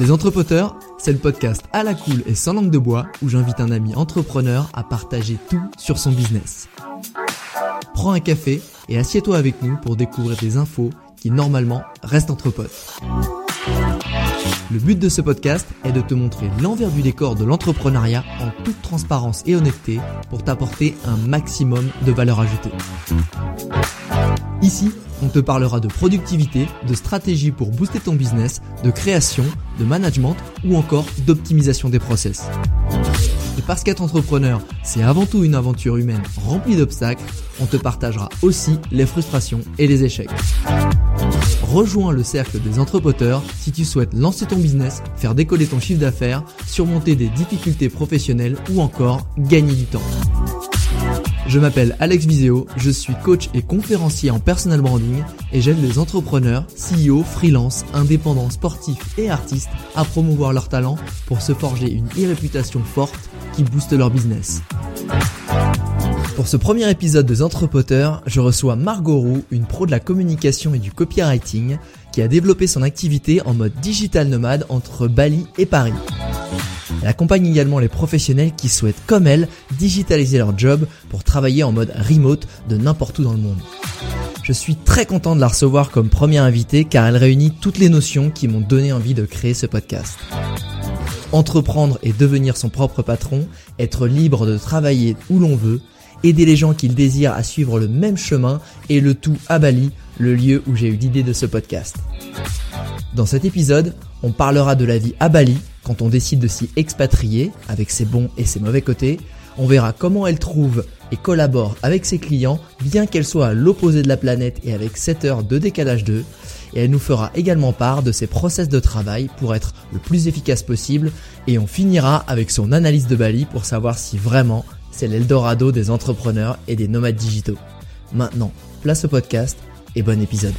Les Entrepoteurs, c'est le podcast à la cool et sans langue de bois où j'invite un ami entrepreneur à partager tout sur son business. Prends un café et assieds-toi avec nous pour découvrir des infos qui normalement restent entre potes. Le but de ce podcast est de te montrer l'envers du décor de l'entrepreneuriat en toute transparence et honnêteté pour t'apporter un maximum de valeur ajoutée. Ici, on te parlera de productivité, de stratégie pour booster ton business, de création, de management ou encore d'optimisation des process. Et parce qu'être entrepreneur, c'est avant tout une aventure humaine remplie d'obstacles, on te partagera aussi les frustrations et les échecs. Rejoins le cercle des entrepreneurs si tu souhaites lancer ton business, faire décoller ton chiffre d'affaires, surmonter des difficultés professionnelles ou encore gagner du temps. Je m'appelle Alex Viseo, je suis coach et conférencier en personal branding et j'aide les entrepreneurs, CEO, freelance, indépendants, sportifs et artistes à promouvoir leurs talents pour se forger une e-réputation forte qui booste leur business. Pour ce premier épisode de Entrepoteurs, je reçois Margot Roux, une pro de la communication et du copywriting, qui a développé son activité en mode digital nomade entre Bali et Paris. Elle accompagne également les professionnels qui souhaitent, comme elle, digitaliser leur job pour travailler en mode remote de n'importe où dans le monde. Je suis très content de la recevoir comme première invitée car elle réunit toutes les notions qui m'ont donné envie de créer ce podcast. Entreprendre et devenir son propre patron, être libre de travailler où l'on veut, aider les gens qu'ils désirent à suivre le même chemin et le tout à Bali, le lieu où j'ai eu l'idée de ce podcast. Dans cet épisode, on parlera de la vie à Bali quand on décide de s'y expatrier, avec ses bons et ses mauvais côtés. On verra comment elle trouve et collabore avec ses clients, bien qu'elle soit à l'opposé de la planète et avec 7 heures de décalage d'eux. Et elle nous fera également part de ses process de travail pour être le plus efficace possible. Et on finira avec son analyse de Bali pour savoir si vraiment c'est l'Eldorado des entrepreneurs et des nomades digitaux. Maintenant, place au podcast et bon épisode.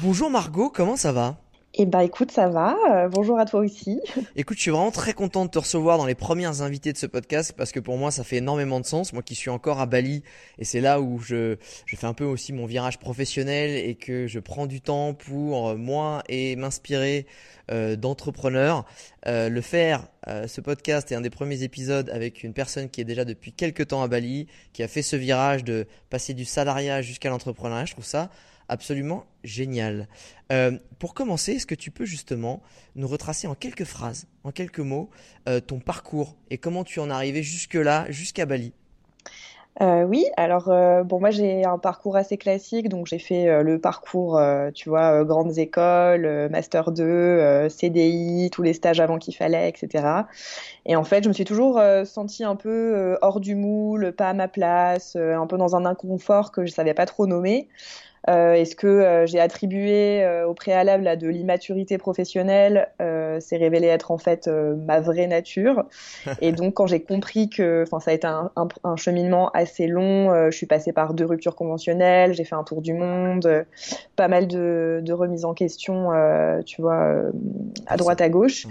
Bonjour Margot, comment ça va? Eh bah écoute, ça va. Euh, bonjour à toi aussi. Écoute, je suis vraiment très content de te recevoir dans les premières invités de ce podcast parce que pour moi, ça fait énormément de sens. Moi qui suis encore à Bali et c'est là où je, je fais un peu aussi mon virage professionnel et que je prends du temps pour euh, moi et m'inspirer euh, d'entrepreneurs. Euh, le faire, ce podcast est un des premiers épisodes avec une personne qui est déjà depuis quelques temps à Bali, qui a fait ce virage de passer du salariat jusqu'à l'entrepreneuriat. Je trouve ça absolument génial. Euh, pour commencer, est-ce que tu peux justement nous retracer en quelques phrases, en quelques mots, euh, ton parcours et comment tu en es arrivé jusque-là, jusqu'à Bali? Euh, oui, alors bon moi j'ai un parcours assez classique, donc j'ai fait le parcours, tu vois, grandes écoles, master 2, CDI, tous les stages avant qu'il fallait, etc. Et en fait, je me suis toujours sentie un peu hors du moule, pas à ma place, un peu dans un inconfort que je savais pas trop nommer. Euh, Est-ce que euh, j'ai attribué euh, au préalable à de l'immaturité professionnelle euh, C'est révélé être en fait ma vraie nature. Et donc quand j'ai compris que, enfin ça a été un, un, un cheminement assez long. je suis passée par deux ruptures conventionnelles, j'ai fait un tour du monde, pas mal de, de remises en question, tu vois, à droite à gauche.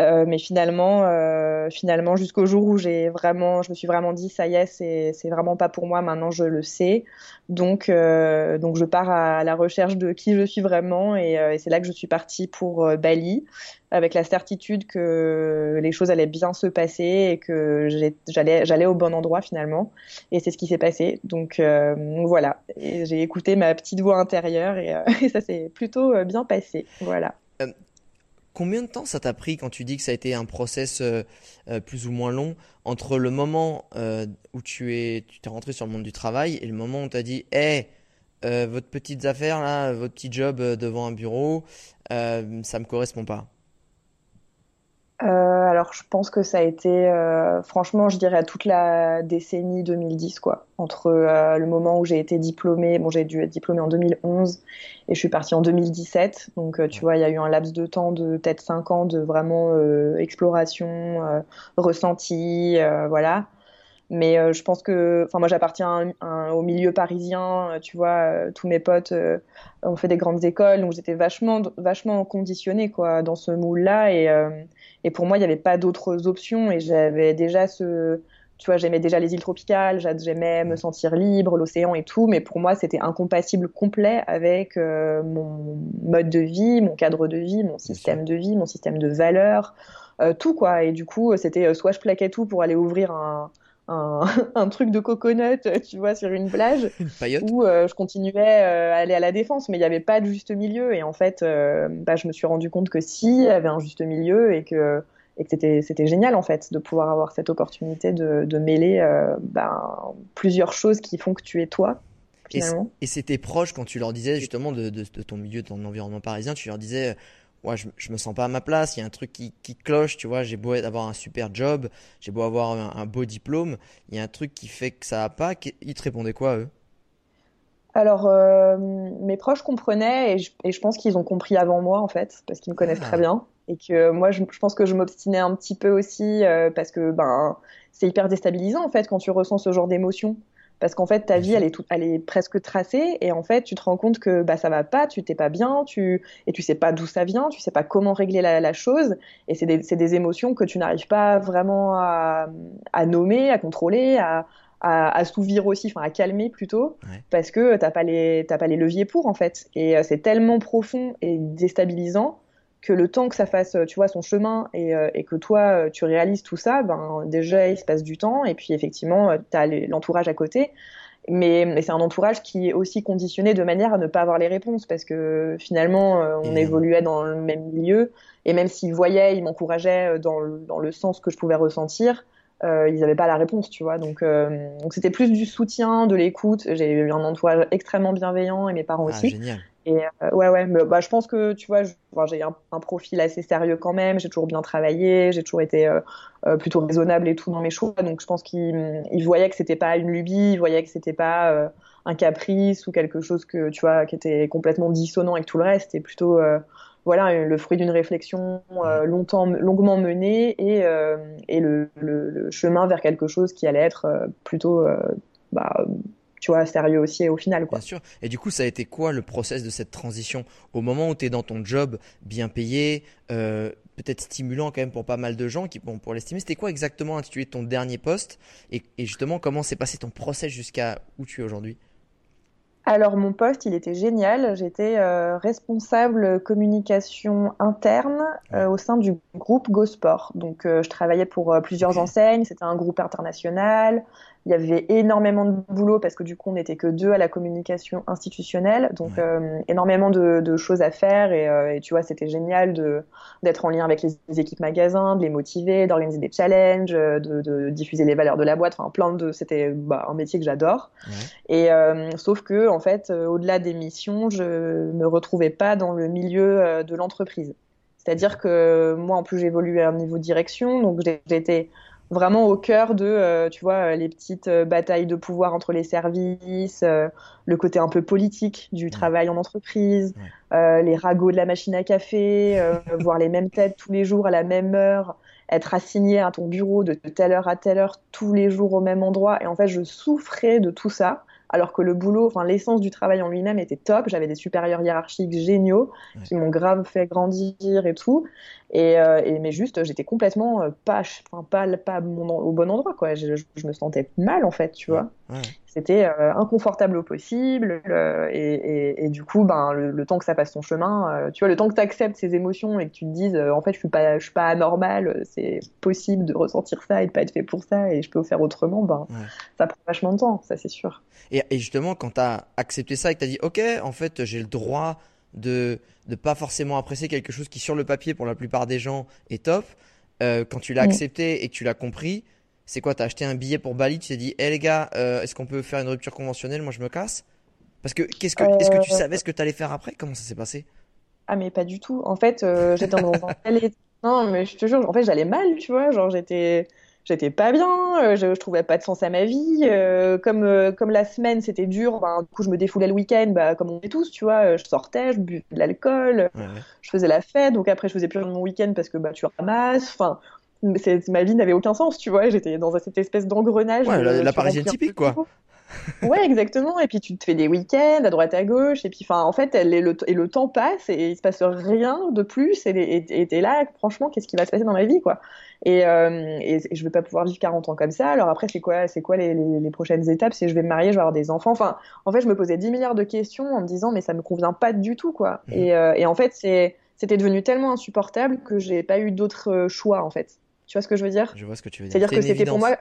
Euh, mais finalement, euh, finalement, jusqu'au jour où j'ai vraiment, je me suis vraiment dit, ça y est, c'est, c'est vraiment pas pour moi. Maintenant, je le sais. Donc, euh, donc, je pars à la recherche de qui je suis vraiment, et, et c'est là que je suis partie pour Bali, avec la certitude que les choses allaient bien se passer et que j'allais, j'allais au bon endroit finalement. Et c'est ce qui s'est passé. Donc, voilà. Et j'ai écouté ma petite voix intérieure et, et ça s'est plutôt bien passé. Voilà. Combien de temps ça t'a pris quand tu dis que ça a été un process euh, euh, plus ou moins long entre le moment euh, où tu es tu t'es rentré sur le monde du travail et le moment où tu as dit hé hey, votre petite affaire là votre petit job devant un bureau ça me correspond pas euh, alors, je pense que ça a été, euh, franchement, je dirais toute la décennie 2010, quoi. Entre euh, le moment où j'ai été diplômée, bon, j'ai dû être diplômée en 2011 et je suis partie en 2017. Donc, tu vois, il y a eu un laps de temps de peut-être 5 ans de vraiment exploration, ressenti, voilà. Mais euh, je pense que, enfin, moi, j'appartiens au milieu parisien. Euh, tu vois, euh, tous mes potes ont fait des grandes écoles, donc j'étais vachement, vachement conditionnée quoi dans ce moule-là. Et, et pour moi, il n'y avait pas d'autres options. Et j'avais déjà ce, tu vois, j'aimais déjà les îles tropicales, j'aimais me sentir libre, l'océan et tout, mais pour moi, c'était incompatible complet avec mon mode de vie, mon cadre de vie, mon système de vie, mon système de valeurs, tout quoi. Et du coup, c'était soit je plaquais tout pour aller ouvrir un, un, truc de coconut, tu vois, sur une plage, une où euh, je continuais euh, à aller à la défense, mais il n'y avait pas de juste milieu. Et en fait, euh, bah, je me suis rendu compte que si, il y avait un juste milieu et que, et que c'était, c'était génial en fait de pouvoir avoir cette opportunité de, de mêler bah, plusieurs choses qui font que tu es toi. Finalement. Et c'était proche quand tu leur disais justement de, de, de ton milieu, de ton environnement parisien, tu leur disais ouais, je, je me sens pas à ma place, il y a un truc qui, qui cloche, tu vois, j'ai beau avoir un super job, j'ai beau avoir un, beau diplôme, il y a un truc qui fait que ça va pas. Ils te répondaient quoi, eux? Alors, euh, mes proches comprenaient et je, et je pense qu'ils ont compris avant moi en fait, parce qu'ils me connaissent très ah. bien et que moi, je, je pense que je m'obstinais un petit peu aussi euh, parce que ben c'est hyper déstabilisant en fait quand tu ressens ce genre d'émotion parce qu'en fait ta vie elle est elle est presque tracée et en fait tu te rends compte que bah ça va pas, tu t'es pas bien, tu et tu sais pas d'où ça vient, tu sais pas comment régler la, chose. Et c'est des, des émotions que tu n'arrives pas vraiment à, à nommer, à contrôler, à, à assouvir aussi, enfin à calmer plutôt, parce que t'as pas les t'as pas les leviers pour en fait. Et euh, c'est tellement profond et déstabilisant que le temps que ça fasse, tu vois, son chemin et, euh, et que toi, euh, tu réalises tout ça, ben déjà, il se passe du temps et puis effectivement, euh, tu as l'entourage à côté. Mais, mais c'est un entourage qui est aussi conditionné de manière à ne pas avoir les réponses parce que finalement, on évoluait dans le même milieu et même s'ils voyaient, ils m'encourageaient dans, le, dans le sens que je pouvais ressentir, euh, ils n'avaient pas la réponse, tu vois. Donc, donc c'était plus du soutien, de l'écoute. J'ai eu un entourage extrêmement bienveillant et mes parents ah, aussi. Génial. Et euh, ouais, ouais, mais, bah, je pense que tu vois, j'ai un, un, profil assez sérieux quand même. J'ai toujours bien travaillé, j'ai toujours été euh, euh, plutôt raisonnable et tout dans mes choix. Donc je pense qu'ils voyaient que c'était pas une lubie, ils voyaient que c'était pas euh, un caprice ou quelque chose que tu vois qui était complètement dissonant avec tout le reste. C'était plutôt voilà le fruit d'une réflexion longtemps, longuement menée et, et le, le, le, chemin vers quelque chose qui allait être plutôt bah, tu vois, sérieux aussi au final. Quoi. Bien sûr. Et du coup, ça a été quoi le process de cette transition Au moment où tu es dans ton job bien payé, euh, peut-être stimulant quand même pour pas mal de gens qui bon, pour l'estimer, c'était quoi exactement l'intitulé de ton dernier poste et, justement, comment s'est passé ton process jusqu'à où tu es aujourd'hui? Alors mon poste, il était génial. J'étais euh, responsable communication interne euh, au sein du groupe GoSport. Donc je travaillais pour plusieurs enseignes. C'était un groupe international. Il y avait énormément de boulot parce que du coup on n'était que deux à la communication institutionnelle, donc euh, énormément de, de, choses à faire et, euh, et tu vois c'était génial de d'être en lien avec les, équipes magasins, de les motiver, d'organiser des challenges, de, de, diffuser les valeurs de la boîte, enfin plein de c'était bah, un métier que j'adore. Et euh, sauf que en fait au-delà des missions, je me retrouvais pas dans le milieu de l'entreprise. C'est-à-dire que moi en plus j'évoluais à un niveau de direction, donc j'étais vraiment au cœur de, euh, tu vois, euh, les petites euh, batailles de pouvoir entre les services, le côté un peu politique du travail en entreprise, les ragots de la machine à café, voir les mêmes têtes tous les jours à la même heure, être assigné à ton bureau de telle heure à telle heure tous les jours au même endroit. Et en fait, je souffrais de tout ça alors que le boulot, enfin l'essence du travail en lui-même était top. J'avais des supérieurs hiérarchiques géniaux qui m'ont grave fait grandir et tout. Et, euh, et mais juste, j'étais complètement euh, pas, enfin pas, pas au bon endroit quoi. Je, je, me sentais mal en fait, tu vois. C'était euh, inconfortable au possible. et, et, et, du coup, ben le, temps que ça passe son chemin, tu vois, le temps que tu acceptes ces émotions et que tu te dises, en fait, je suis pas, je suis pas anormal. C'est possible de ressentir ça et de pas être fait pour ça et je peux faire autrement. Ben ça prend vachement de temps, ça c'est sûr. Et, et justement, quand tu as accepté ça et que tu as dit, ok, en fait, j'ai le droit de ne pas forcément apprécier quelque chose qui sur le papier pour la plupart des gens est top. Euh, quand tu l'as accepté et que tu l'as compris, c'est quoi T'as acheté un billet pour Bali, tu t'es dit, hé les gars, euh, est-ce qu'on peut faire une rupture conventionnelle? Moi je me casse. Parce que qu'est-ce que est-ce que tu euh, savais ce que tu allais faire après? Comment ça s'est passé? Ah mais pas du tout. En fait, j'étais dans un Non, mais je te jure, en fait, j'allais mal, tu vois. Genre, j'étais, j'étais pas bien, euh, je, je, trouvais pas de sens à ma vie. Euh, comme, euh, comme la semaine, c'était dur, bah, du coup, je me défoulais le week-end, bah, comme on est tous, tu vois. Je sortais, je buvais de l'alcool, je faisais la fête, donc après, je faisais plus de mon week-end parce que bah, tu ramasses. Enfin, ma vie n'avait aucun sens, tu vois. J'étais dans cette espèce d'engrenage. Ouais, la, la parisienne typique, quoi ouais, exactement. Et puis tu te fais des week-ends à droite à gauche. Et puis, enfin, en fait, elle, et, le, et le temps passe et il se passe rien de plus. Et t'es là, franchement, qu'est-ce qui va se passer dans ma vie, quoi? Et, euh, et, je vais pas pouvoir vivre 40 ans comme ça. Alors après, c'est quoi, c'est quoi les, les, les, prochaines étapes? Si je vais me marier, je vais avoir des enfants. Enfin, en fait, je me posais 10 milliards de questions en me disant, mais ça me convient pas du tout, quoi. Mmh. Et, euh, et en fait, c'est c'était devenu tellement insupportable que j'ai pas eu d'autre euh, choix, en fait. Tu vois ce que je veux dire? Je vois ce que tu veux dire. C'est-à-dire que c'était pour moi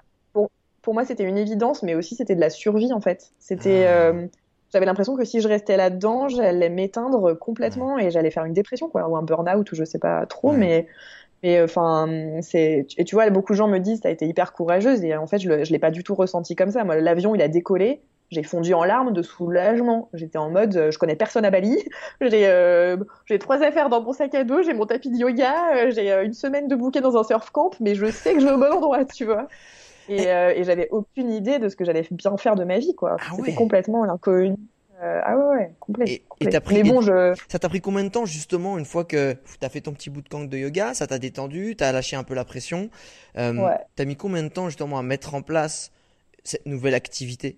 pour moi, c'était une évidence, mais aussi c'était de la survie en fait. C'était, ah. euh, j'avais l'impression que si je restais là-dedans, j'allais m'éteindre complètement et j'allais faire une dépression, quoi, ou un burn-out, ou je sais pas trop, mais. Mais enfin, c'est et tu vois, beaucoup de gens me disent, t'as été hyper courageuse et en fait, je, le, je l'ai pas du tout ressenti comme ça. Moi, l'avion, il a décollé, j'ai fondu en larmes de soulagement. J'étais en mode, euh, je connais personne à Bali. J'ai euh, j'ai trois affaires dans mon sac à dos. J'ai mon tapis de yoga. Euh, j'ai une semaine de bouquet dans un surf camp, mais je sais que je vais au bon endroit, tu vois. Et, euh, et j'avais aucune idée de ce que j'allais bien faire de ma vie, quoi. Ah C'était complètement l'inconnu. Euh, ah ouais, ouais, complet. Et, et pris, Mais bon, je... ça t'a pris combien de temps justement une fois que t'as fait ton petit bout de camp de yoga, ça t'a détendu, t'as lâché un peu la pression. Euh, ouais. T'as mis combien de temps justement à mettre en place cette nouvelle activité?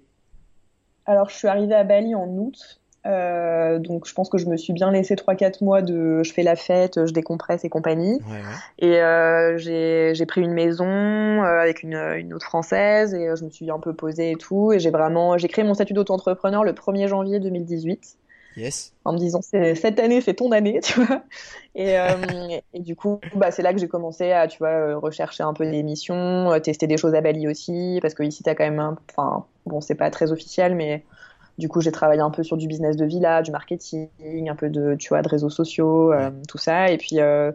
Alors, je suis arrivée à Bali en août euh, donc je pense que je me suis bien laissé 3-4 mois de je fais la fête, je décompresse et compagnie. Ouais, ouais. Et euh, j'ai pris une maison euh, avec une, une, autre française et euh, je me suis un peu posée et tout. Et j'ai vraiment j'ai créé mon statut d'auto-entrepreneur le 1er janvier 2018. Yes. En me disant cette année c'est ton année, tu vois. Et, euh, du coup bah c'est là que j'ai commencé à tu vois rechercher un peu des missions, tester des choses à Bali aussi parce que ici t'as quand même enfin bon c'est pas très officiel mais du coup, j'ai travaillé un peu sur du business de villa, du marketing, un peu de, tu vois, de réseaux sociaux, euh, tout ça. Et puis, euh,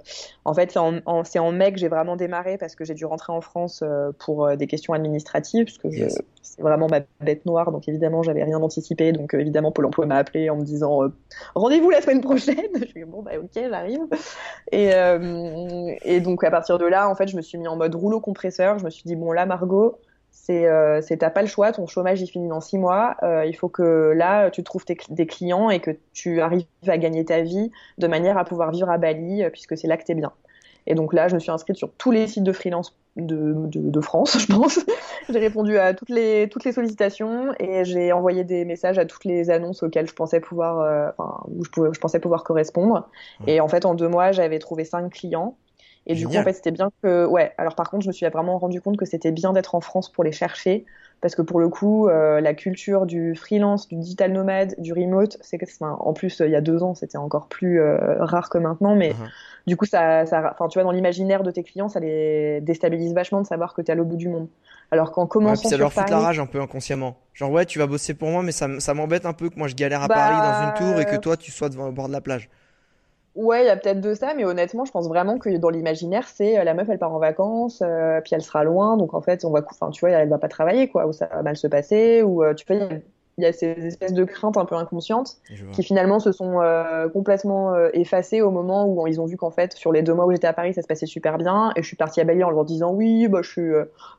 en fait, c'est en, en, mai que j'ai vraiment démarré parce que j'ai dû rentrer en France euh, pour des questions administratives, parce que c'est vraiment ma bête noire. Donc, évidemment, j'avais rien anticipé. Donc, évidemment, Pôle emploi m'a appelé en me disant rendez-vous la semaine prochaine. je suis bon, bah, ok, j'arrive. Et, et donc, à partir de là, en fait, je me suis mis en mode rouleau compresseur. Je me suis dit, bon, là, Margot, c'est euh, t'as pas le choix, ton chômage il finit dans six mois, euh, il faut que là tu trouves tes, des clients et que tu arrives à gagner ta vie de manière à pouvoir vivre à Bali euh, puisque c'est là que t'es bien. Et donc là je me suis inscrite sur tous les sites de freelance de, de, de France, je pense. j'ai répondu à toutes les toutes les sollicitations et j'ai envoyé des messages à toutes les annonces auxquelles je pensais pouvoir, euh, enfin où je, pouvais, je pensais pouvoir correspondre. Et en fait en deux mois j'avais trouvé cinq clients et du coup, en fait, c'était bien que, ouais. Alors par contre, je me suis vraiment rendu compte que c'était bien d'être en France pour les chercher, parce que pour le coup, euh, la culture du freelance, du digital nomade, du remote, c'est que, enfin, en plus, il y a deux ans, c'était encore plus euh, rare que maintenant, mais uh-huh. du coup, ça, ça, enfin, tu vois, dans l'imaginaire de tes clients, ça les déstabilise vachement de savoir que tu es à l'autre bout du monde. Alors qu'en commençant ouais, ça leur fout la rage un peu inconsciemment. Genre ouais, tu vas bosser pour moi, mais ça, ça m'embête un peu que moi je galère à bah... Paris dans une tour et que toi tu sois devant au bord de la plage. Ouais, il y a peut-être de ça, mais honnêtement, je pense vraiment que dans l'imaginaire, c'est euh, la meuf, elle part en vacances, euh, puis elle sera loin, donc en fait, on va, enfin, tu vois, elle va pas travailler, quoi, ou ça va mal se passer, ou euh, tu vois, il y, a ces espèces de craintes un peu inconscientes qui finalement se sont complètement effacées au moment où ils ont vu qu'en fait, sur les deux mois où j'étais à Paris, ça se passait super bien, et je suis partie à Bali en leur disant oui, bah, je suis,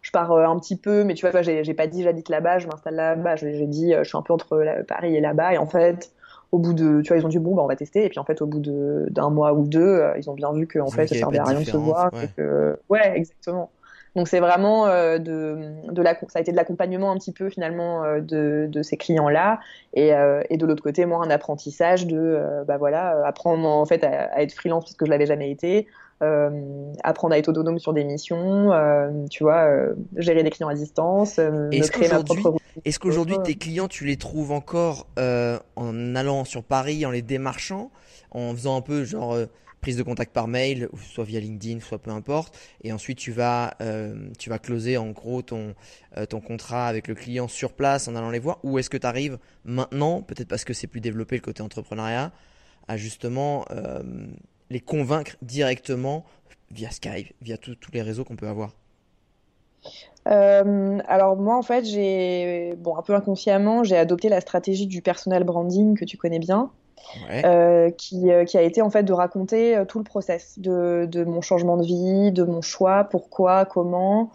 je pars un petit peu, mais tu vois, j'ai pas dit j'habite là-bas, je m'installe là-bas, j'ai dit je suis un peu entre Paris et là-bas, et en fait au bout de, tu vois, ils ont dit bon, bah, on va tester. Et puis en fait, au bout de d'un mois ou deux, euh, ils ont bien vu qu'en fait, ça servait à rien de se voir. Ouais, que... ouais exactement. Donc c'est vraiment euh, de, de la, ça a été de l'accompagnement un petit peu finalement euh, de, de ces clients-là, et, euh, et de l'autre côté, moi, un apprentissage de, euh, bah voilà, apprendre en fait à, à, être freelance parce que je l'avais jamais été, apprendre à être autonome sur des missions, tu vois, gérer des clients à distance, me créer ma propre est-ce qu'aujourd'hui tes clients, tu les trouves encore euh, en allant sur Paris, en les démarchant, en faisant un peu genre euh, prise de contact par mail, soit via LinkedIn, soit peu importe, et ensuite tu vas euh, tu vas closer en gros ton ton contrat avec le client sur place en allant les voir, ou est-ce que tu arrives maintenant, peut-être parce que c'est plus développé le côté entrepreneuriat, à justement les convaincre directement via Skype, via tous les réseaux qu'on peut avoir. Euh, alors moi en fait j'ai bon un peu inconsciemment j'ai adopté la stratégie du personal branding que tu connais bien euh, qui, qui, a été en fait de raconter tout le process de, de, mon changement de vie, de mon choix, pourquoi, comment,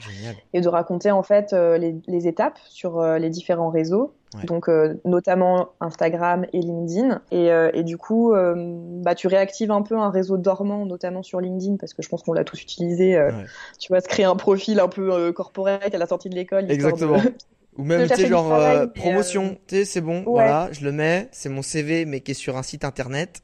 et de raconter en fait les, les, étapes sur les différents réseaux donc euh, notamment Instagram et LinkedIn. Et, euh, et du coup, euh, bah, tu réactives un peu un réseau dormant, notamment sur LinkedIn, parce que je pense qu'on l'a tous utilisé. Tu vas se créer un profil un peu corporate à la sortie de l'école. Exactement. Ou même, tu sais, genre, promotion, tu sais, c'est bon, voilà, je le mets, c'est mon CV, mais qui est sur un site internet.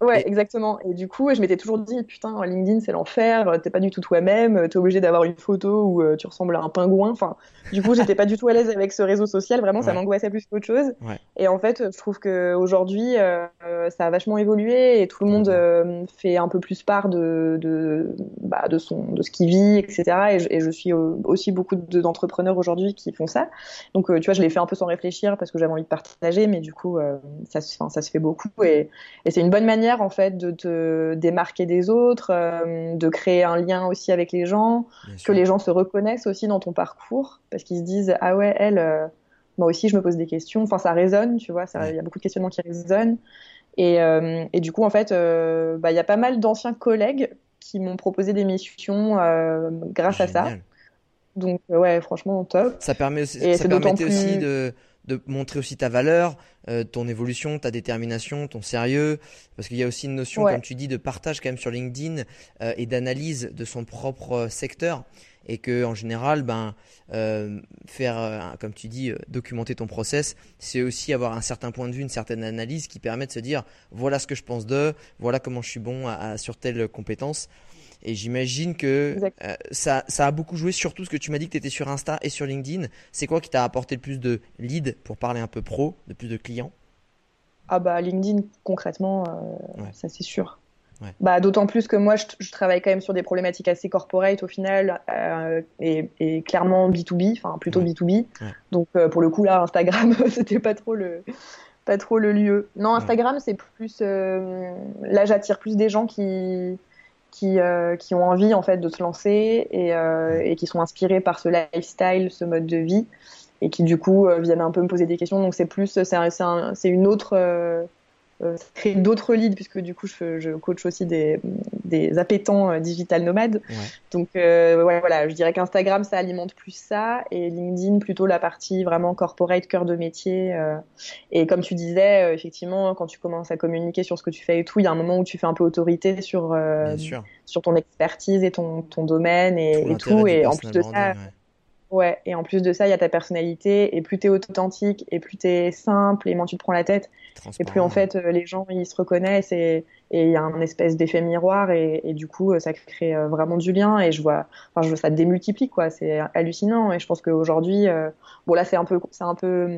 Ouais, exactement. Et du coup, je m'étais toujours dit, putain, LinkedIn, c'est l'enfer, t'es pas du tout toi-même, t'es obligé d'avoir une photo où euh, tu ressembles à un pingouin. Enfin, du coup, j'étais pas du tout à l'aise avec ce réseau social, vraiment, ça m'angoissait plus qu'autre chose. Et en fait, je trouve qu'aujourd'hui, euh, ça a vachement évolué et tout le monde euh, fait un peu plus part de, de, bah, de, son, de ce qu'il vit, etc. Et je, suis aussi beaucoup d'entrepreneurs aujourd'hui qui font ça. Donc, tu vois, je l'ai fait un peu sans réfléchir parce que j'avais envie de partager, mais du coup, ça, ça se fait beaucoup et, et c'est une bonne manière en fait de te démarquer des autres, euh, de créer un lien aussi avec les gens, que les gens se reconnaissent aussi dans ton parcours parce qu'ils se disent ah ouais elle euh, moi aussi je me pose des questions, enfin ça résonne tu vois, il y a beaucoup de questionnements qui résonnent. Et, euh, et du coup en fait bah, il y a pas mal d'anciens collègues qui m'ont proposé des missions grâce à ça. Donc ouais franchement top. Ça permet aussi, ça permettait aussi de de montrer aussi ta valeur, euh, ton évolution, ta détermination, ton sérieux, parce qu'il y a aussi une notion, comme tu dis, de partage quand même sur LinkedIn euh, et d'analyse de son propre euh, secteur, et que en général, ben faire, comme tu dis, documenter ton process, c'est aussi avoir un certain point de vue, une certaine analyse qui permet de se dire, voilà ce que je pense d'eux, voilà comment je suis bon sur telle compétence. Et j'imagine que euh, ça, ça a beaucoup joué, surtout ce que tu m'as dit que tu étais sur Insta et sur LinkedIn. C'est quoi qui t'a apporté le plus de leads pour parler un peu pro, de plus de clients? Ah bah LinkedIn concrètement, euh, ça c'est sûr. Bah, D'autant plus que moi, je, travaille quand même sur des problématiques assez corporate au final, euh, et, et, clairement B2B, enfin plutôt B2B. Donc pour le coup, là, Instagram, c'était pas trop le pas trop le lieu. Non, Instagram, c'est plus. là, j'attire plus des gens qui, qui, euh, qui ont envie en fait de se lancer et, euh, et, qui sont inspirés par ce lifestyle, ce mode de vie et qui du coup euh, viennent un peu me poser des questions. Donc c'est plus, c'est une autre ça crée d'autres leads puisque du coup je, je coach aussi des, des appétants euh, digital nomades. Donc euh, ouais, voilà, je dirais qu'Instagram ça alimente plus ça et LinkedIn plutôt la partie vraiment corporate, cœur de métier. et comme tu disais, effectivement, quand tu commences à communiquer sur ce que tu fais et tout, il y a un moment où tu fais un peu autorité sur sur ton expertise et ton, ton domaine et, et tout. Et en plus de ça. Ouais, et en plus de ça, il y a ta personnalité, et plus t'es authentique, et plus t'es simple, et moins tu te prends la tête, et plus en fait euh, les gens ils se reconnaissent, et il y a un espèce d'effet miroir, et, et, du coup ça crée euh, vraiment du lien, et je vois, enfin je vois ça démultiplie quoi, c'est hallucinant, et je pense qu'aujourd'hui, euh, bon là c'est un peu, c'est un peu,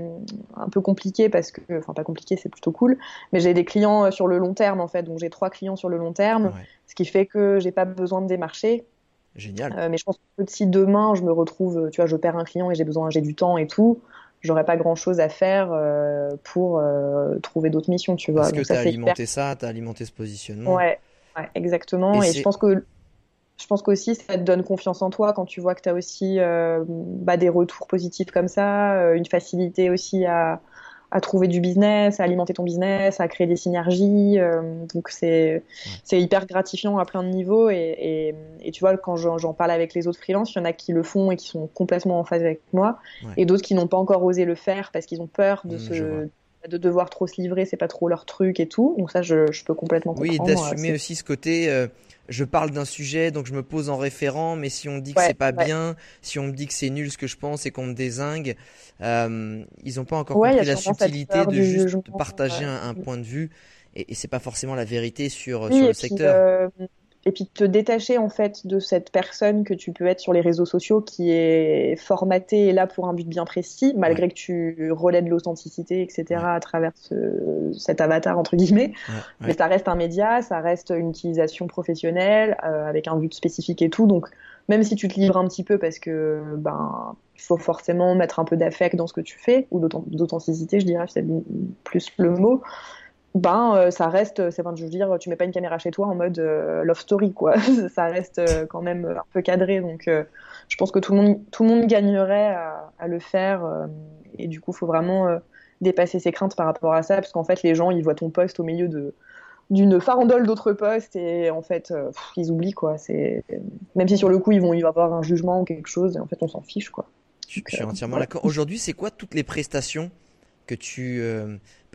un peu compliqué parce que, enfin pas compliqué, c'est plutôt cool, mais j'ai des clients sur le long terme en fait, donc j'ai trois clients sur le long terme, ce qui fait que j'ai pas besoin de démarcher, Génial. Euh, mais je pense que si demain je me retrouve, tu vois, je perds un client et j'ai besoin, j'ai du temps et tout, j'aurais pas grand chose à faire euh, pour euh, trouver d'autres missions, tu vois. Parce que tu as alimenté ça, tu as alimenté ce positionnement. Ouais, ouais exactement. Et, je pense que je pense qu'aussi ça te donne confiance en toi quand tu vois que tu as aussi bah, des retours positifs comme ça, une facilité aussi à, à trouver du business, à alimenter ton business, à créer des synergies. Euh, donc c'est c'est hyper gratifiant à plein de niveaux et, et, tu vois quand j'en parle avec les autres freelances, il y en a qui le font et qui sont complètement en phase avec moi et d'autres qui n'ont pas encore osé le faire parce qu'ils ont peur de mmh, se de devoir trop se livrer, c'est pas trop leur truc et tout. Donc ça, je, je peux complètement comprendre. Oui, d'assumer aussi ce côté. Euh, je parle d'un sujet, donc je me pose en référent, mais si on dit que c'est pas bien, si on me dit que c'est nul ce que je pense et qu'on me désingue, euh, ils n'ont pas encore compris la subtilité de juste partager un, point de vue, et, et c'est pas forcément la vérité sur, sur le secteur. Euh, et puis te détacher en fait de cette personne que tu peux être sur les réseaux sociaux qui est formatée et là pour un but bien précis, malgré que tu relais de l'authenticité, etc. à travers ce, cet avatar entre guillemets. Mais ça reste un média, ça reste une utilisation professionnelle euh, avec un but spécifique et tout. Donc même si tu te livres un petit peu parce que ben faut forcément mettre un peu d'affect dans ce que tu fais ou d'authenticité, je dirais, c'est plus le mot ben euh, ça reste c'est je veux dire tu mets pas une caméra chez toi en mode euh, love story quoi. Ça reste euh, quand même un peu cadré. Donc je pense que tout le monde tout le monde gagnerait à, à le faire et du coup faut vraiment dépasser ses craintes par rapport à ça, parce qu'en fait, les gens, ils voient ton poste au milieu de d'une farandole d'autres postes et en fait euh, ils oublient quoi. C'est même si sur le coup ils vont y avoir un jugement ou quelque chose et en fait on s'en fiche quoi. Je suis entièrement d'accord. Aujourd'hui c'est quoi toutes les prestations que tu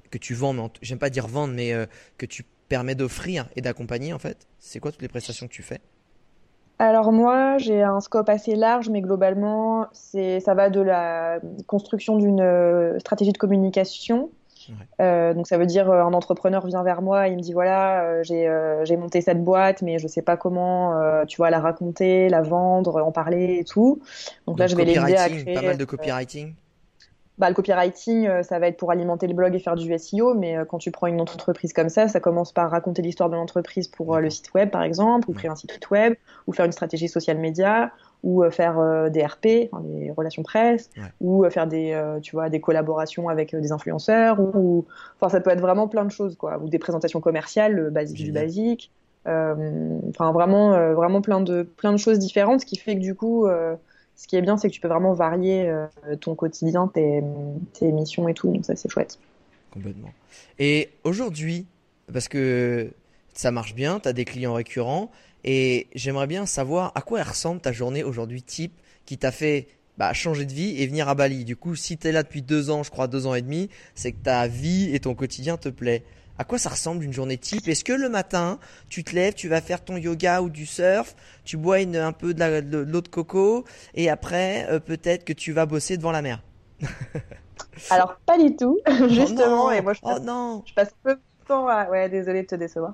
que tu vends mais j'aime pas dire vendre mais que tu permets d'offrir et d'accompagner en fait c'est quoi toutes les prestations que tu fais? Alors moi, j'ai un scope assez large, mais globalement, c'est ça va de la construction d'une euh, stratégie de communication. Euh, donc ça veut dire euh, un entrepreneur vient vers moi, il me dit voilà j'ai monté cette boîte, mais je sais pas comment tu vois la raconter, la vendre, en parler et tout. Donc, là je vais l'aider à créer pas mal de copywriting bah, le copywriting, euh, ça va être pour alimenter le blog et faire du SEO, mais euh, quand tu prends une entreprise comme ça, ça commence par raconter l'histoire de l'entreprise pour euh, le site web, par exemple, ou créer un site web, ou faire une stratégie social média, ou faire des RP, des relations presse, ou faire des, tu vois, des collaborations avec des influenceurs, ou, enfin, ça peut être vraiment plein de choses, quoi, ou des présentations commerciales, basiques du basique. Enfin, vraiment, vraiment plein de, plein de choses différentes, ce qui fait que du coup, ce qui est bien, c'est que tu peux vraiment varier euh, ton quotidien, tes, missions et tout. Donc ça, c'est chouette. Complètement. Et aujourd'hui, parce que ça marche bien, tu as des clients récurrents, et j'aimerais bien savoir à quoi ressemble ta journée aujourd'hui type qui t'a fait bah, changer de vie et venir à Bali. Du coup, si tu es là depuis deux ans, je crois deux ans et demi, c'est que ta vie et ton quotidien te plaît. À quoi ça ressemble une journée type? Est-ce que le matin, tu te lèves, tu vas faire ton yoga ou du surf, tu bois une, un peu de l'eau de, coco, et après, euh, peut-être que tu vas bosser devant la mer? Alors, pas du tout, justement. et moi, je oh passe, oh non. je passe peu Ouais, désolé de te décevoir.